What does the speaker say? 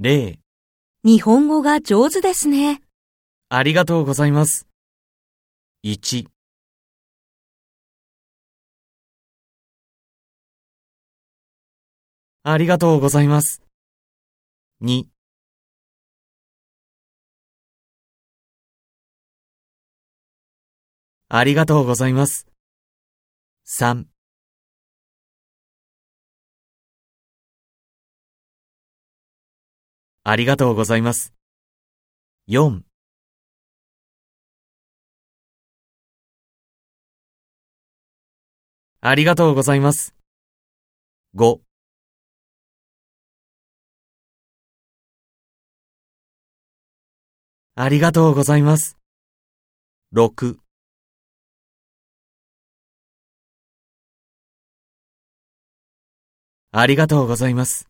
0日本語が上手ですね。ありがとうございます。1ありがとうございます。2ありがとうございます。3ありがとうございます。4ありがとうございます。5ありがとうございます。6ありがとうございます。